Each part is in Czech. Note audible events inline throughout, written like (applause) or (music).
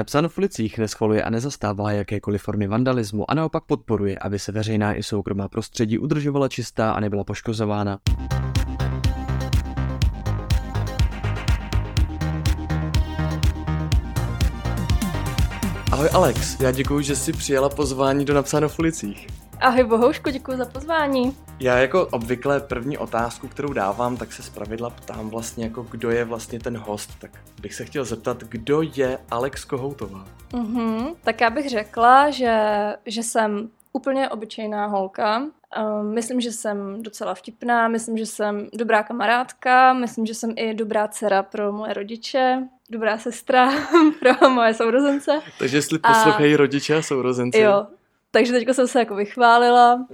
Napsáno v ulicích neschvaluje a nezastává jakékoliv formy vandalismu a naopak podporuje, aby se veřejná i soukromá prostředí udržovala čistá a nebyla poškozována. Ahoj Alex, já děkuji, že jsi přijala pozvání do Napsáno v ulicích. Ahoj Bohoušku, děkuji za pozvání. Já jako obvykle první otázku, kterou dávám, tak se zpravidla ptám vlastně jako kdo je vlastně ten host. Tak bych se chtěl zeptat, kdo je Alex Kohoutová? Mm-hmm, tak já bych řekla, že, že jsem úplně obyčejná holka. Uh, myslím, že jsem docela vtipná, myslím, že jsem dobrá kamarádka, myslím, že jsem i dobrá dcera pro moje rodiče, dobrá sestra (laughs) pro moje sourozence. Takže jestli poslouchají a... rodiče a sourozenci. Jo, takže teďka jsem se jako vychválila.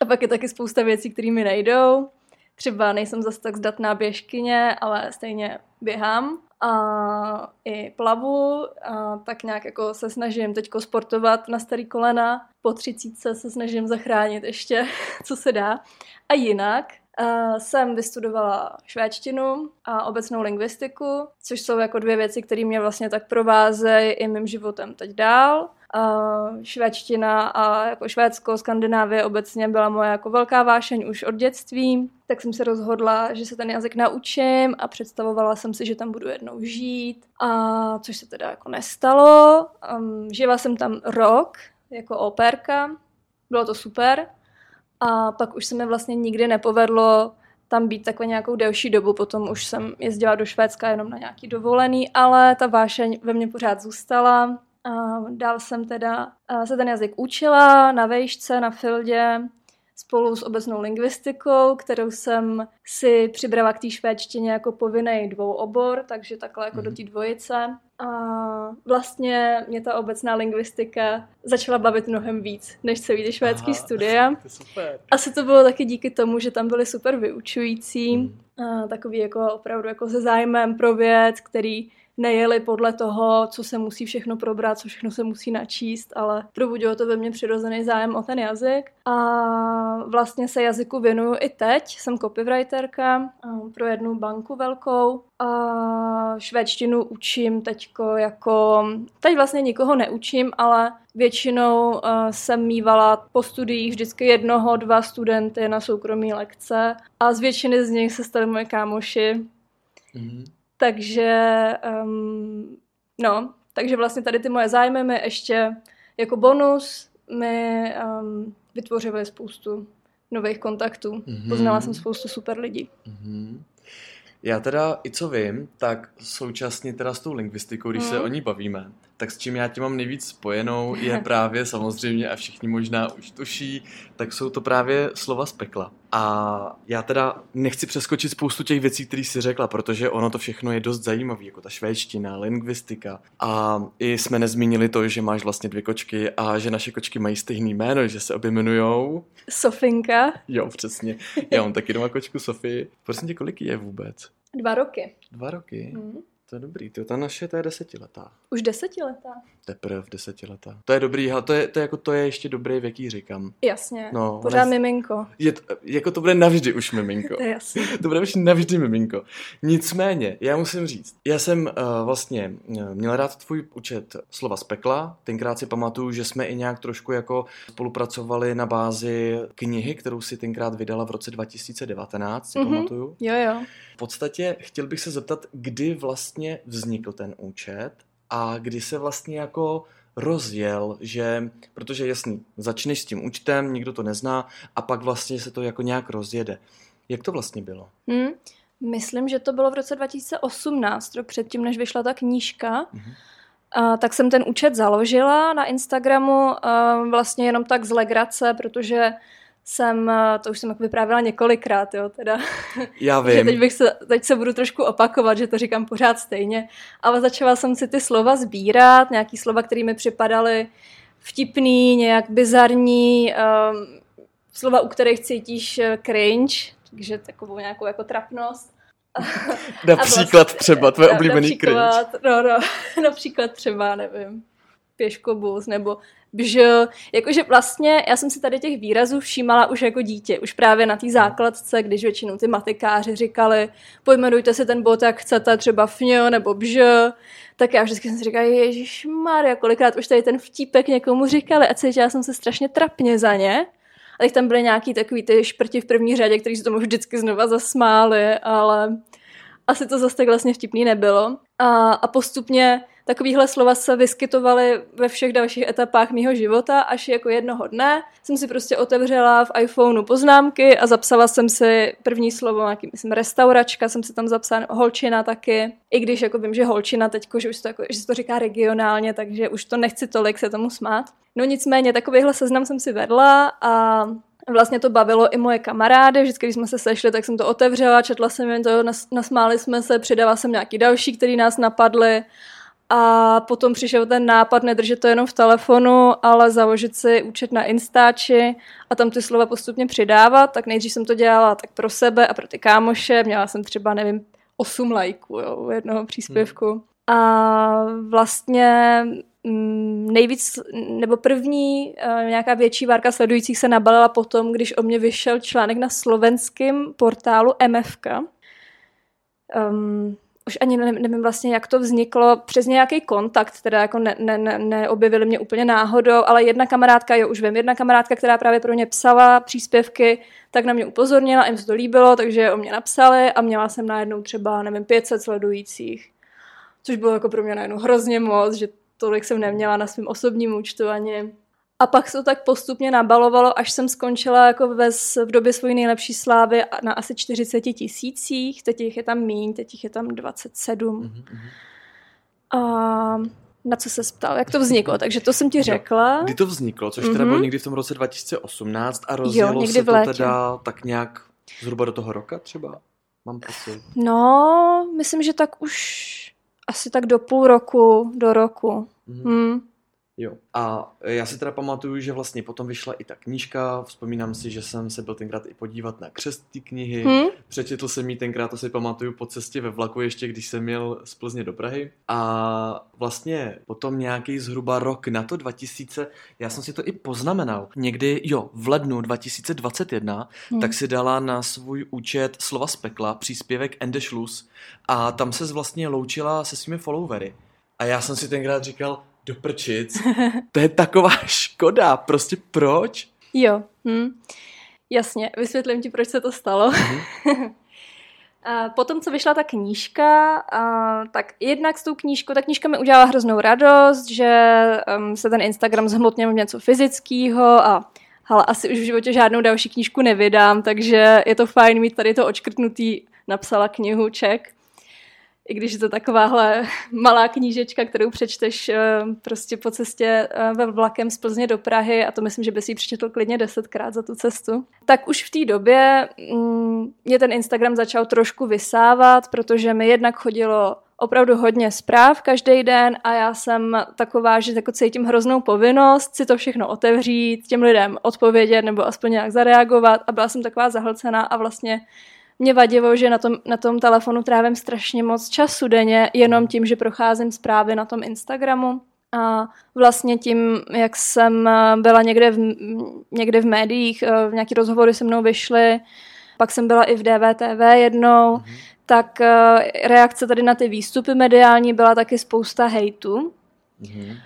A pak je taky spousta věcí, které mi nejdou. Třeba nejsem zase tak zdatná běžkyně, ale stejně běhám a i plavu, a tak nějak jako se snažím teďko sportovat na starý kolena. Po třicítce se snažím zachránit ještě, (laughs) co se dá. A jinak Uh, jsem vystudovala švédštinu a obecnou lingvistiku, což jsou jako dvě věci, které mě vlastně tak provázejí i mým životem teď dál. Švédština a jako Švédsko, Skandinávie obecně byla moje jako velká vášeň už od dětství, tak jsem se rozhodla, že se ten jazyk naučím a představovala jsem si, že tam budu jednou žít, a což se teda jako nestalo. Um, žila jsem tam rok jako operka, bylo to super, a pak už se mi vlastně nikdy nepovedlo tam být takhle nějakou delší dobu, potom už jsem jezdila do Švédska jenom na nějaký dovolený, ale ta vášeň ve mně pořád zůstala. A dál jsem teda se ten jazyk učila na vejšce, na fildě, spolu s obecnou lingvistikou, kterou jsem si přibrala k té švédštině jako povinný dvou obor, takže takhle jako mm. do mhm. té dvojice. A vlastně mě ta obecná lingvistika začala bavit mnohem víc, než celý ty švédský Aha, studia. (laughs) Super. Asi to bylo taky díky tomu, že tam byly super vyučující, mm. a takový jako opravdu jako se zájmem pro věc, který nejeli podle toho, co se musí všechno probrat, co všechno se musí načíst, ale probudilo to ve mně přirozený zájem o ten jazyk. A vlastně se jazyku věnuju i teď. Jsem copywriterka pro jednu banku velkou a švédštinu učím teďko jako... Teď vlastně nikoho neučím, ale většinou uh, jsem mývala po studiích vždycky jednoho, dva studenty na soukromí lekce a z většiny z nich se staly moje kámoši. Mm-hmm. Takže, um, no, takže vlastně tady ty moje zájmy mi ještě jako bonus mi um, vytvořily spoustu nových kontaktů. Mm-hmm. Poznala jsem spoustu super lidí. Mm-hmm. Já teda, i co vím, tak současně teda s tou lingvistikou, když mm. se mhm. o ní bavíme, tak s čím já tě mám nejvíc spojenou, je (laughs) právě samozřejmě, a všichni možná už tuší, tak jsou to právě slova z pekla. A já teda nechci přeskočit spoustu těch věcí, které jsi řekla, protože ono to všechno je dost zajímavé, jako ta švédština, lingvistika. A i jsme nezmínili to, že máš vlastně dvě kočky a že naše kočky mají stejný jméno, že se obě jmenujou... Sofinka. Jo, přesně. Já mám taky doma kočku Sofii. Prosím tě, kolik je vůbec? Dva roky. Dva roky? Mm. To je dobrý, to ta naše, to je desetiletá. Už desetiletá? Teprve desetiletá. To je dobrý, to je, to je, jako, to je ještě dobrý věk, jí říkám. Jasně, no, pořád nes... miminko. Je, jako to bude navždy už miminko. (laughs) to je jasně. (laughs) to bude už navždy miminko. Nicméně, já musím říct, já jsem uh, vlastně uh, měl rád tvůj účet slova z pekla, tenkrát si pamatuju, že jsme i nějak trošku jako spolupracovali na bázi knihy, kterou si tenkrát vydala v roce 2019, si mm-hmm. pamatuju. Jo, jo. V podstatě chtěl bych se zeptat, kdy vlastně vznikl ten účet a kdy se vlastně jako rozjel, že, protože jasný, začneš s tím účtem, nikdo to nezná a pak vlastně se to jako nějak rozjede. Jak to vlastně bylo? Hmm, myslím, že to bylo v roce 2018, rok předtím, než vyšla ta knížka. Mm-hmm. A, tak jsem ten účet založila na Instagramu a, vlastně jenom tak z legrace, protože jsem, eh, to už jsem jako vyprávěla několikrát, jo, teda. (laughs) Já (laughs) vím. teď, bych se, teď se budu trošku opakovat, že to říkám pořád stejně, ale začala jsem si ty slova sbírat, nějaký slova, které mi připadaly vtipný, nějak bizarní, um, slova, u kterých cítíš eh, cringe, takže takovou nějakou jako trapnost. (laughs) například vlastně, třeba tvoje oblíbený například, cringe. No, no, například třeba, nevím pěškobus nebo bž. Jakože vlastně já jsem si tady těch výrazů všímala už jako dítě, už právě na té základce, když většinou ty matikáři říkali, pojmenujte si ten bod, jak chcete, třeba fňo nebo bž, tak já vždycky jsem si říkala, Ježíš Maria, kolikrát už tady ten vtípek někomu říkali a cítila jsem se strašně trapně za ně. A teď tam byly nějaký takový ty šprti v první řadě, kteří se tomu vždycky znova zasmáli, ale asi to zase tak vlastně vtipný nebylo. A, a postupně takovýhle slova se vyskytovaly ve všech dalších etapách mého života, až jako jednoho dne. Jsem si prostě otevřela v iPhoneu poznámky a zapsala jsem si první slovo, nějaký, myslím, restauračka, jsem si tam zapsala holčina taky, i když jako vím, že holčina teďko, že, už to jako, že se to říká regionálně, takže už to nechci tolik se tomu smát. No nicméně, takovýhle seznam jsem si vedla a Vlastně to bavilo i moje kamarády, vždycky, když jsme se sešli, tak jsem to otevřela, četla jsem jim to, nas, nasmáli jsme se, přidala jsem nějaký další, který nás napadly a potom přišel ten nápad nedržet to jenom v telefonu, ale založit si účet na Instači a tam ty slova postupně přidávat. Tak nejdřív jsem to dělala tak pro sebe a pro ty kámoše. Měla jsem třeba, nevím, 8 lajků jo, jednoho příspěvku. Hmm. A vlastně mm, nejvíc, nebo první uh, nějaká větší várka sledujících se nabalila potom, když o mě vyšel článek na slovenském portálu MFK. Um, už ani nevím vlastně, jak to vzniklo, přes nějaký kontakt, teda jako ne, ne, ne, mě úplně náhodou, ale jedna kamarádka, jo, už vím, jedna kamarádka, která právě pro ně psala příspěvky, tak na mě upozornila, jim se to líbilo, takže o mě napsali a měla jsem najednou třeba, nevím, 500 sledujících. Což bylo jako pro mě najednou hrozně moc, že tolik jsem neměla na svém osobním účtu ani. A pak se to tak postupně nabalovalo, až jsem skončila jako ve, v době své nejlepší slávy na asi 40 tisících. Teď jich je tam míň, teď jich je tam 27. Mm-hmm. A na co se ptal, jak to vzniklo, takže to jsem ti řekla. Kdy to vzniklo, což mm-hmm. teda bylo mhm. někdy v tom roce 2018 a rozjelo jo, se to teda tak nějak zhruba do toho roka třeba? Mám pocit. No, myslím, že tak už asi tak do půl roku, do roku. Mm-hmm. Hmm. Jo. A já si teda pamatuju, že vlastně potom vyšla i ta knížka, vzpomínám si, že jsem se byl tenkrát i podívat na křest té knihy, hmm? přečetl jsem ji tenkrát, to si pamatuju, po cestě ve vlaku ještě, když jsem měl z Plzně do Prahy. A vlastně potom nějaký zhruba rok na to 2000, já jsem si to i poznamenal, někdy, jo, v lednu 2021, hmm. tak si dala na svůj účet slova z pekla příspěvek Ende Schluss a tam se vlastně loučila se svými followery. A já jsem si tenkrát říkal, do prčic. (laughs) To je taková škoda, prostě proč? Jo, hm. jasně, vysvětlím ti, proč se to stalo. Mm-hmm. (laughs) A potom, co vyšla ta knížka, a, tak jednak s tou knížkou, ta knížka mi udělala hroznou radost, že um, se ten Instagram zhmotnil v něco fyzického a ale asi už v životě žádnou další knížku nevydám, takže je to fajn mít tady to očkrtnutý, napsala knihu, ček i když je to takováhle (laughs) malá knížečka, kterou přečteš eh, prostě po cestě eh, ve vlakem z Plzně do Prahy a to myslím, že bys ji přečetl klidně desetkrát za tu cestu, tak už v té době mm, mě ten Instagram začal trošku vysávat, protože mi jednak chodilo opravdu hodně zpráv každý den a já jsem taková, že jako cítím hroznou povinnost si to všechno otevřít, těm lidem odpovědět nebo aspoň nějak zareagovat a byla jsem taková zahlcená a vlastně mě vadilo, že na tom, na tom telefonu trávím strašně moc času denně, jenom tím, že procházím zprávy na tom Instagramu. A vlastně tím, jak jsem byla někde v, někde v médiích, eh, v nějaký rozhovory se mnou vyšly, pak jsem byla i v DVTV jednou, mm-hmm. tak eh, reakce tady na ty výstupy mediální byla taky spousta hejtu. Mm-hmm.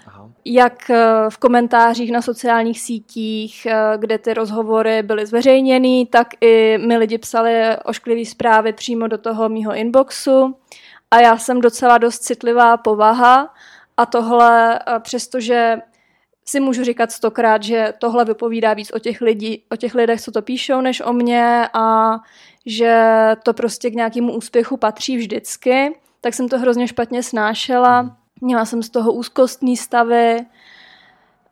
Jak eh, v komentářích na sociálních sítích, eh, kde ty rozhovory byly zveřejněny, tak i mi lidi psali ošklivé zprávy přímo do toho mýho inboxu. A já jsem docela dost citlivá povaha a tohle, eh, přestože si můžu říkat stokrát, že tohle vypovídá víc o těch, lidí, o těch lidech, co to píšou, než o mně a že to prostě k nějakému úspěchu patří vždycky, tak jsem to hrozně špatně snášela Měla jsem z toho úzkostní stavy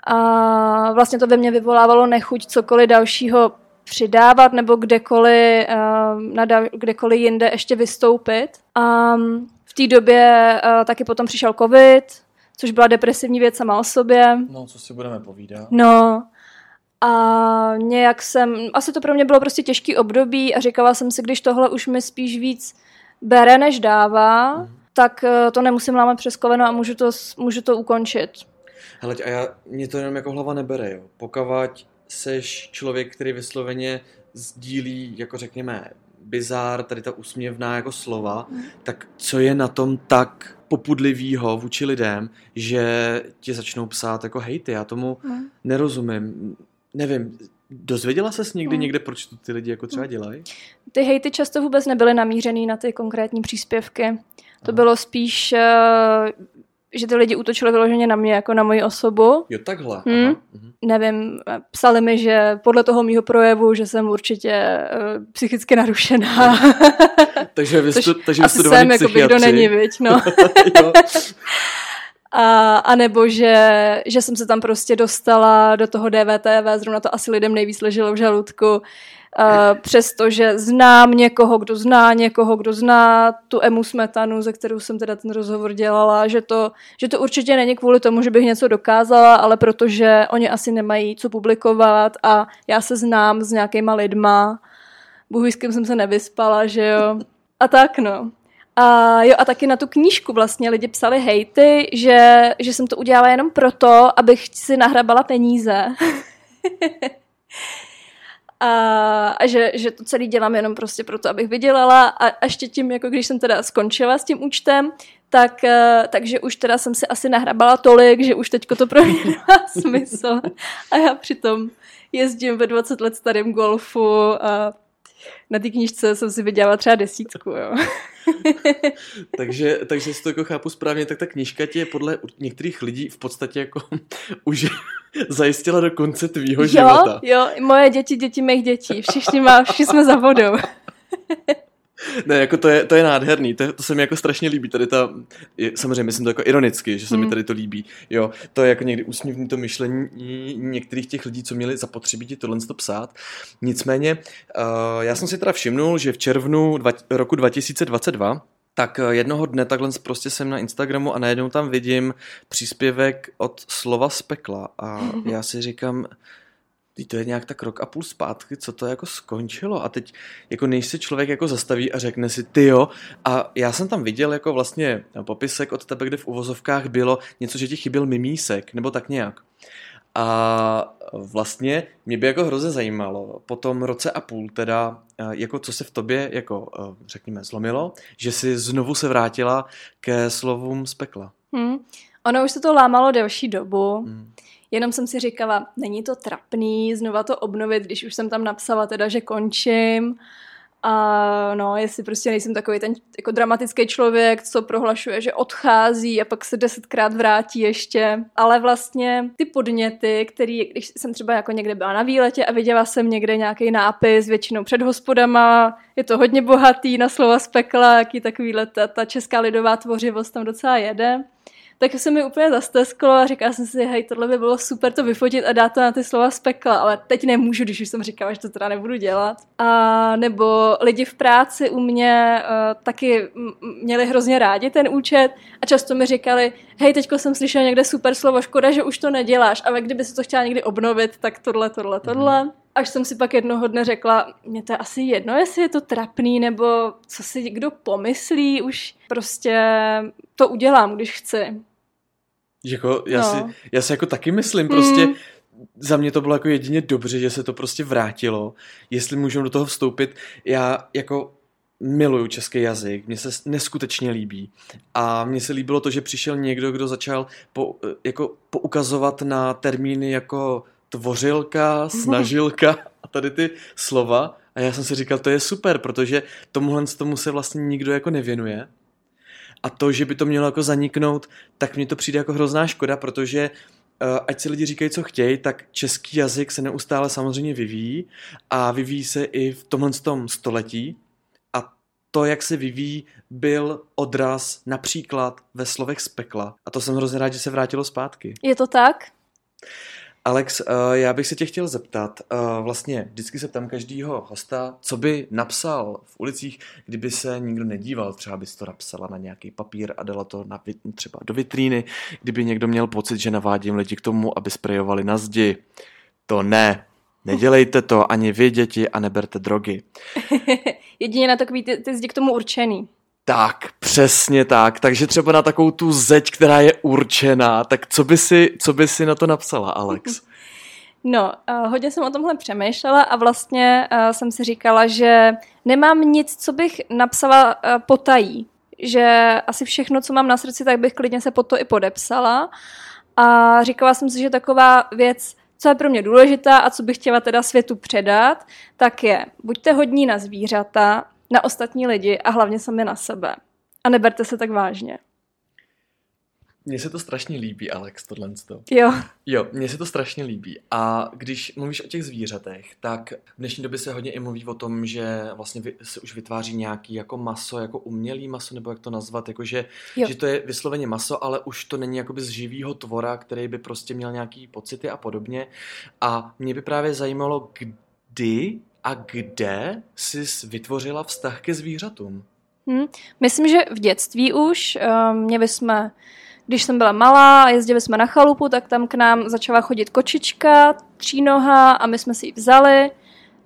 a vlastně to ve mně vyvolávalo nechuť cokoliv dalšího přidávat nebo kdekoliv, uh, na dal, kdekoliv jinde ještě vystoupit. A v té době uh, taky potom přišel covid, což byla depresivní věc sama o sobě. No, co si budeme povídat. No, a nějak jsem, asi to pro mě bylo prostě těžký období a říkala jsem si, když tohle už mi spíš víc bere, než dává, mm tak eh, to nemusím lámat přes koleno a můžu to, můžu to ukončit. Hele, a já, mě to jenom jako hlava nebere, jo. Pokud seš člověk, který vysloveně sdílí, jako řekněme, bizár, tady ta úsměvná jako slova, mm. tak co je na tom tak popudlivýho vůči lidem, že ti začnou psát jako hejty, já tomu mm. nerozumím. Nevím, Dozvěděla ses někdy mm. někde, proč to ty lidi jako třeba dělají? Ty hejty často vůbec nebyly namířený na ty konkrétní příspěvky. To bylo spíš, eh, že ty lidi útočili vyloženě na mě, jako na moji osobu. Jo, takhle. Hmm. Aha. Mhm. Nevím, psali mi, že podle toho mýho projevu, že jsem určitě uh, psychicky narušená. (laughs) takže vy, stu, takže asi jsem, jako by kdo není, viď, no. (laughs) A, a nebo že, že jsem se tam prostě dostala do toho DVTV, zrovna to asi lidem nejvíc leželo v žaludku, Uh, přestože znám někoho, kdo zná někoho, kdo zná tu Emu Smetanu, ze kterou jsem teda ten rozhovor dělala, že to, že to určitě není kvůli tomu, že bych něco dokázala, ale protože oni asi nemají co publikovat a já se znám s nějakýma lidma, bohu s kým jsem se nevyspala, že jo. A tak no. A jo, a taky na tu knížku vlastně lidi psali hejty, že, že jsem to udělala jenom proto, abych si nahrabala peníze. (laughs) a, a že, že to celý dělám jenom prostě proto, abych vydělala a, ještě tím, jako když jsem teda skončila s tím účtem, tak, eh, takže už teda jsem si asi nahrabala tolik, že už teďko to pro mě (laughs) nemá smysl. A já přitom jezdím ve 20 let starém golfu a na té knížce jsem si vydělala třeba desítku, jo. (laughs) takže, takže si to jako chápu správně, tak ta knížka ti je podle některých lidí v podstatě jako (laughs) už (laughs) zajistila do konce tvýho jo, života. Jo, moje děti, děti mých dětí, všichni, má, všichni jsme za vodou. Ne, jako to je, to je nádherný, to, to se mi jako strašně líbí, tady ta, je, samozřejmě myslím to jako ironicky, že se hmm. mi tady to líbí, jo, to je jako někdy úsměvný to myšlení některých těch lidí, co měli zapotřebí ti tohle to psát. Nicméně, uh, já jsem si teda všimnul, že v červnu dva, roku 2022 tak jednoho dne takhle prostě jsem na Instagramu a najednou tam vidím příspěvek od slova z pekla a já si říkám, to je nějak tak rok a půl zpátky, co to jako skončilo a teď jako než se člověk jako zastaví a řekne si ty jo a já jsem tam viděl jako vlastně popisek od tebe, kde v uvozovkách bylo něco, že ti chyběl mimísek nebo tak nějak. A vlastně mě by jako hrozně zajímalo po tom roce a půl teda, jako co se v tobě jako řekněme zlomilo, že si znovu se vrátila ke slovům z pekla. Hmm. Ono už se to lámalo delší dobu. Hmm. Jenom jsem si říkala, není to trapný znova to obnovit, když už jsem tam napsala teda, že končím. A no, jestli prostě nejsem takový ten jako dramatický člověk, co prohlašuje, že odchází a pak se desetkrát vrátí ještě. Ale vlastně ty podněty, který, když jsem třeba jako někde byla na výletě a viděla jsem někde nějaký nápis, většinou před hospodama, je to hodně bohatý na slova z pekla, jaký takovýhle ta, ta česká lidová tvořivost tam docela jede tak se mi úplně zastesklo a říkala jsem si, hej, tohle by bylo super to vyfotit a dát to na ty slova z pekla, ale teď nemůžu, když už jsem říkala, že to teda nebudu dělat. A nebo lidi v práci u mě uh, taky měli hrozně rádi ten účet a často mi říkali, hej, teďko jsem slyšela někde super slovo, škoda, že už to neděláš, ale kdyby si to chtěla někdy obnovit, tak tohle, tohle, tohle. Mm-hmm. Až jsem si pak jednoho dne řekla, mě to je asi jedno, jestli je to trapný, nebo co si kdo pomyslí, už prostě to udělám, když chci. Jako, já, no. si, já si jako taky myslím, prostě mm. za mě to bylo jako jedině dobře, že se to prostě vrátilo. Jestli můžu do toho vstoupit, já jako miluju český jazyk, mně se neskutečně líbí. A mně se líbilo to, že přišel někdo, kdo začal po, jako poukazovat na termíny jako tvořilka, (laughs) snažilka a tady ty slova. A já jsem si říkal, to je super, protože tomuhle tomu se vlastně nikdo jako nevěnuje. A to, že by to mělo jako zaniknout, tak mně to přijde jako hrozná škoda, protože uh, ať si lidi říkají, co chtějí, tak český jazyk se neustále samozřejmě vyvíjí a vyvíjí se i v tomhle tom století. A to, jak se vyvíjí, byl odraz například ve slovech z pekla. A to jsem hrozně rád, že se vrátilo zpátky. Je to tak? Alex, uh, já bych se tě chtěl zeptat, uh, vlastně vždycky se tam každýho hosta, co by napsal v ulicích, kdyby se nikdo nedíval, třeba bys to napsala na nějaký papír a dala to na, třeba do vitríny, kdyby někdo měl pocit, že navádím lidi k tomu, aby sprejovali na zdi. To ne, nedělejte to ani vy děti a neberte drogy. (laughs) Jedině na takový ty, ty zdi k tomu určený. Tak, přesně tak. Takže třeba na takovou tu zeď, která je určená, tak co by si, co by si na to napsala, Alex? (laughs) No, uh, hodně jsem o tomhle přemýšlela a vlastně uh, jsem si říkala, že nemám nic, co bych napsala uh, potají. Že asi všechno, co mám na srdci, tak bych klidně se pod to i podepsala. A říkala jsem si, že taková věc, co je pro mě důležitá a co bych chtěla teda světu předat, tak je, buďte hodní na zvířata, na ostatní lidi a hlavně sami na sebe. A neberte se tak vážně. Mně se to strašně líbí, Alex, tohle. Jo. Jo, mně se to strašně líbí. A když mluvíš o těch zvířatech, tak v dnešní době se hodně i mluví o tom, že vlastně se už vytváří nějaký jako maso, jako umělý maso, nebo jak to nazvat, jako že, že to je vysloveně maso, ale už to není jakoby z živého tvora, který by prostě měl nějaký pocity a podobně. A mě by právě zajímalo, kdy a kde jsi vytvořila vztah ke zvířatům? Hmm. Myslím, že v dětství už. Um, měli jsme když jsem byla malá a jezdili jsme na chalupu, tak tam k nám začala chodit kočička, třínoha a my jsme si ji vzali.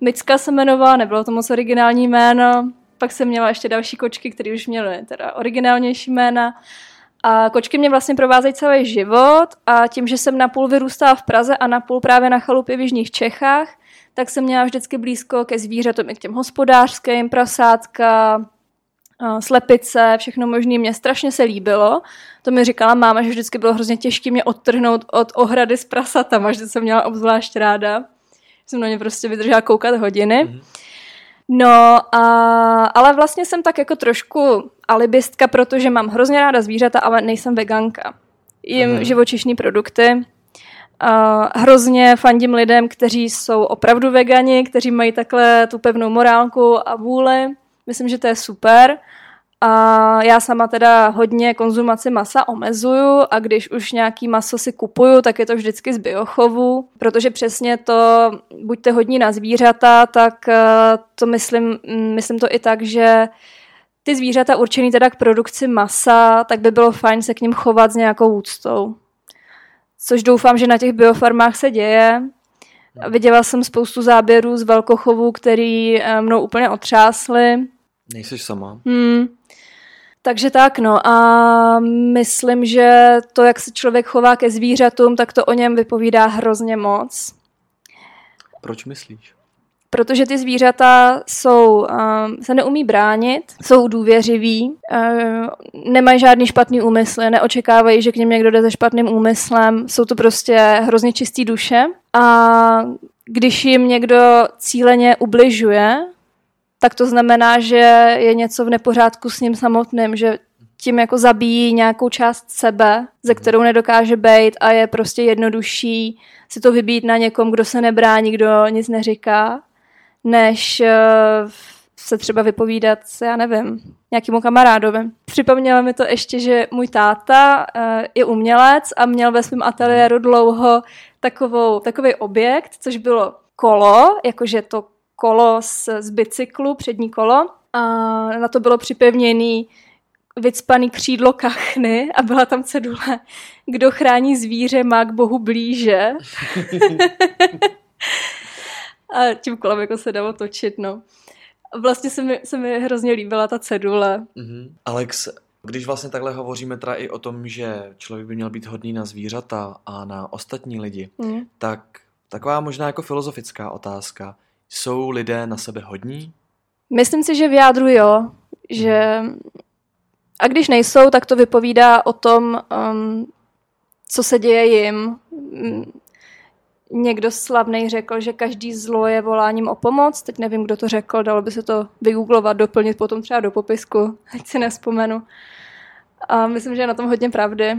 Micka se jmenovala, nebylo to moc originální jméno. Pak jsem měla ještě další kočky, které už měly teda originálnější jména. A kočky mě vlastně provázejí celý život a tím, že jsem napůl vyrůstala v Praze a napůl právě na chalupě v Jižních Čechách, tak jsem měla vždycky blízko ke zvířatům i k těm hospodářským, prasátka, slepice, všechno možné. Mě strašně se líbilo. To mi říkala máma, že vždycky bylo hrozně těžké mě odtrhnout od ohrady s prasatama, že jsem měla obzvlášť ráda. Jsem na ně prostě vydržela koukat hodiny. Mm-hmm. No, a, ale vlastně jsem tak jako trošku alibistka, protože mám hrozně ráda zvířata, ale nejsem veganka. Jím mm-hmm. živočišní produkty. Hrozně fandím lidem, kteří jsou opravdu vegani, kteří mají takhle tu pevnou morálku a vůli. Myslím, že to je super. A já sama teda hodně konzumaci masa omezuju a když už nějaký maso si kupuju, tak je to vždycky z biochovu, protože přesně to, buďte hodní na zvířata, tak eh, to myslím, mm, myslím to i tak, že ty zvířata určený teda k produkci masa, tak by bylo fajn se k ním chovat s nějakou úctou. Což doufám, že na těch biofarmách se děje. Viděla jsem spoustu záběrů z velkochovů, který eh, mnou úplně otřásly. Nejsi sama. Hmm. Takže tak, no a myslím, že to, jak se člověk chová ke zvířatům, tak to o něm vypovídá hrozně moc. Proč myslíš? Protože ty zvířata jsou, um, se neumí bránit, jsou důvěřiví, um, nemají žádný špatný úmysl, neočekávají, že k něm někdo jde se špatným úmyslem, jsou to prostě hrozně čistý duše. A když jim někdo cíleně ubližuje, tak to znamená, že je něco v nepořádku s ním samotným, že tím jako zabíjí nějakou část sebe, ze kterou nedokáže být a je prostě jednodušší si to vybít na někom, kdo se nebrání, kdo nic neříká, než uh, se třeba vypovídat, já nevím, nějakému kamarádovi. Připomnělo mi to ještě, že můj táta uh, je umělec a měl ve svém ateliéru dlouho takovou, takový objekt, což bylo kolo, jakože to kolo z, z bicyklu, přední kolo. A na to bylo připevněný vycpaný křídlo kachny a byla tam cedule, kdo chrání zvíře, má k bohu blíže. (laughs) (laughs) a tím kolem jako se dalo točit, no. Vlastně se mi, se mi hrozně líbila ta cedule. Mm-hmm. Alex, když vlastně takhle hovoříme teda i o tom, že člověk by měl být hodný na zvířata a na ostatní lidi, mm. tak taková možná jako filozofická otázka. Jsou lidé na sebe hodní? Myslím si, že v jádru jo. Že... A když nejsou, tak to vypovídá o tom, um, co se děje jim. Někdo slavný řekl, že každý zlo je voláním o pomoc. Teď nevím, kdo to řekl, dalo by se to vygooglovat, doplnit potom třeba do popisku, ať si nespomenu. A myslím, že je na tom hodně pravdy.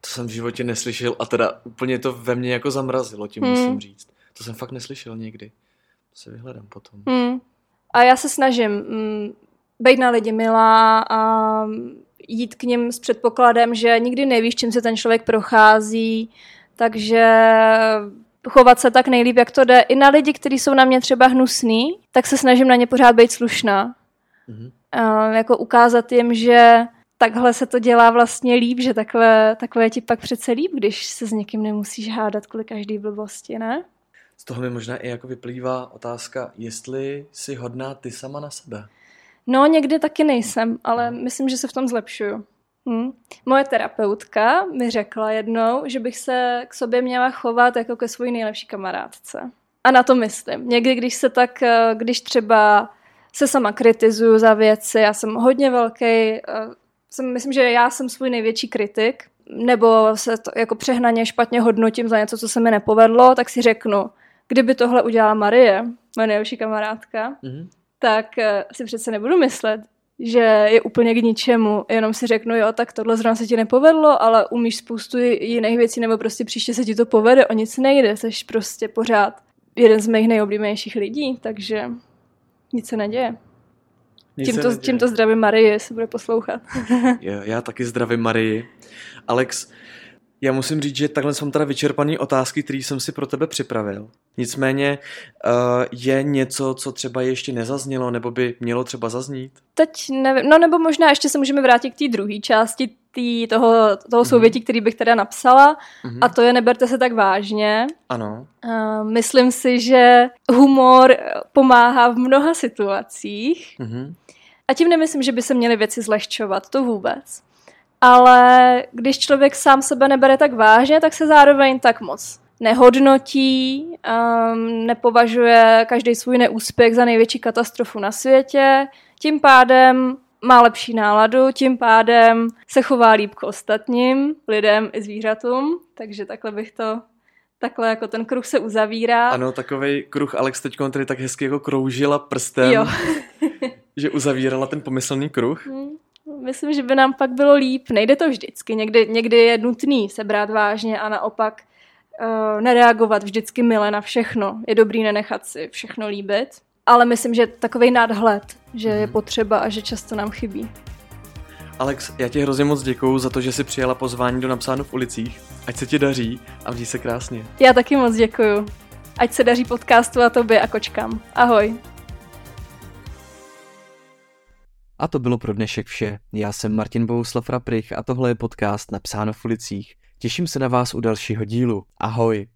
To jsem v životě neslyšel a teda úplně to ve mně jako zamrazilo, tím hmm. musím říct. To jsem fakt neslyšel nikdy. To se vyhledám potom. Hmm. A já se snažím mm, být na lidi milá a jít k ním s předpokladem, že nikdy nevíš, čím se ten člověk prochází, takže chovat se tak nejlíp, jak to jde. I na lidi, kteří jsou na mě třeba hnusný, tak se snažím na ně pořád být slušná. Mm-hmm. A jako ukázat jim, že takhle se to dělá vlastně líp, že takhle, takhle je ti pak přece líp, když se s někým nemusíš hádat kvůli každý blbosti, ne? Z toho mi možná i jako vyplývá otázka, jestli jsi hodná ty sama na sebe. No, někdy taky nejsem, ale myslím, že se v tom zlepšuju. Hm. Moje terapeutka mi řekla jednou, že bych se k sobě měla chovat jako ke své nejlepší kamarádce. A na to myslím. Někdy, když se tak, eh, když třeba se sama kritizuju za věci, já jsem hodně velký, eh, jsem, myslím, že já jsem svůj největší kritik, nebo se to jako přehnaně špatně hodnotím za něco, co se mi nepovedlo, tak si řeknu, kdyby tohle udělala Marie, moje nejlepší kamarádka, mm-hmm. tak eh, si přece nebudu myslet, že je úplně k ničemu, jenom si řeknu, jo, tak tohle zrovna se ti nepovedlo, ale umíš spoustu jiných věcí, nebo prostě příště se ti to povede, o nic nejde, jsi prostě pořád jeden z mých nejoblíbenějších lidí, takže nic se neděje. Nic tímto, neděje. tímto zdravím Marie, se bude poslouchat. (laughs) já, já taky zdravím Marii. Alex, já musím říct, že takhle jsem teda vyčerpaný otázky, které jsem si pro tebe připravil. Nicméně uh, je něco, co třeba ještě nezaznělo, nebo by mělo třeba zaznít? Teď nevím, no nebo možná ještě se můžeme vrátit k té druhé části tý, toho, toho mm-hmm. souvětí, který bych teda napsala, mm-hmm. a to je neberte se tak vážně. Ano. Uh, myslím si, že humor pomáhá v mnoha situacích. Mm-hmm. A tím nemyslím, že by se měly věci zlehčovat, to vůbec ale když člověk sám sebe nebere tak vážně, tak se zároveň tak moc nehodnotí, um, nepovažuje každý svůj neúspěch za největší katastrofu na světě, tím pádem má lepší náladu, tím pádem se chová líp k ostatním lidem i zvířatům, takže takhle bych to takhle jako ten kruh se uzavírá. Ano, takový kruh Alex teď tady tak hezky jako kroužila prstem, jo. (laughs) že uzavírala ten pomyslný kruh. Hmm. Myslím, že by nám pak bylo líp. Nejde to vždycky. Někdy, někdy je nutný se brát vážně a naopak uh, nereagovat vždycky mile na všechno. Je dobrý nenechat si všechno líbit. Ale myslím, že takový nadhled, že je mhm. potřeba a že často nám chybí. Alex, já ti hrozně moc děkuju za to, že jsi přijala pozvání do Napsáno v ulicích. Ať se ti daří a měj se krásně. Já taky moc děkuju. Ať se daří podcastu a tobě a kočkám. Ahoj. A to bylo pro dnešek vše. Já jsem Martin Bouslav Raprych a tohle je podcast Napsáno v ulicích. Těším se na vás u dalšího dílu. Ahoj.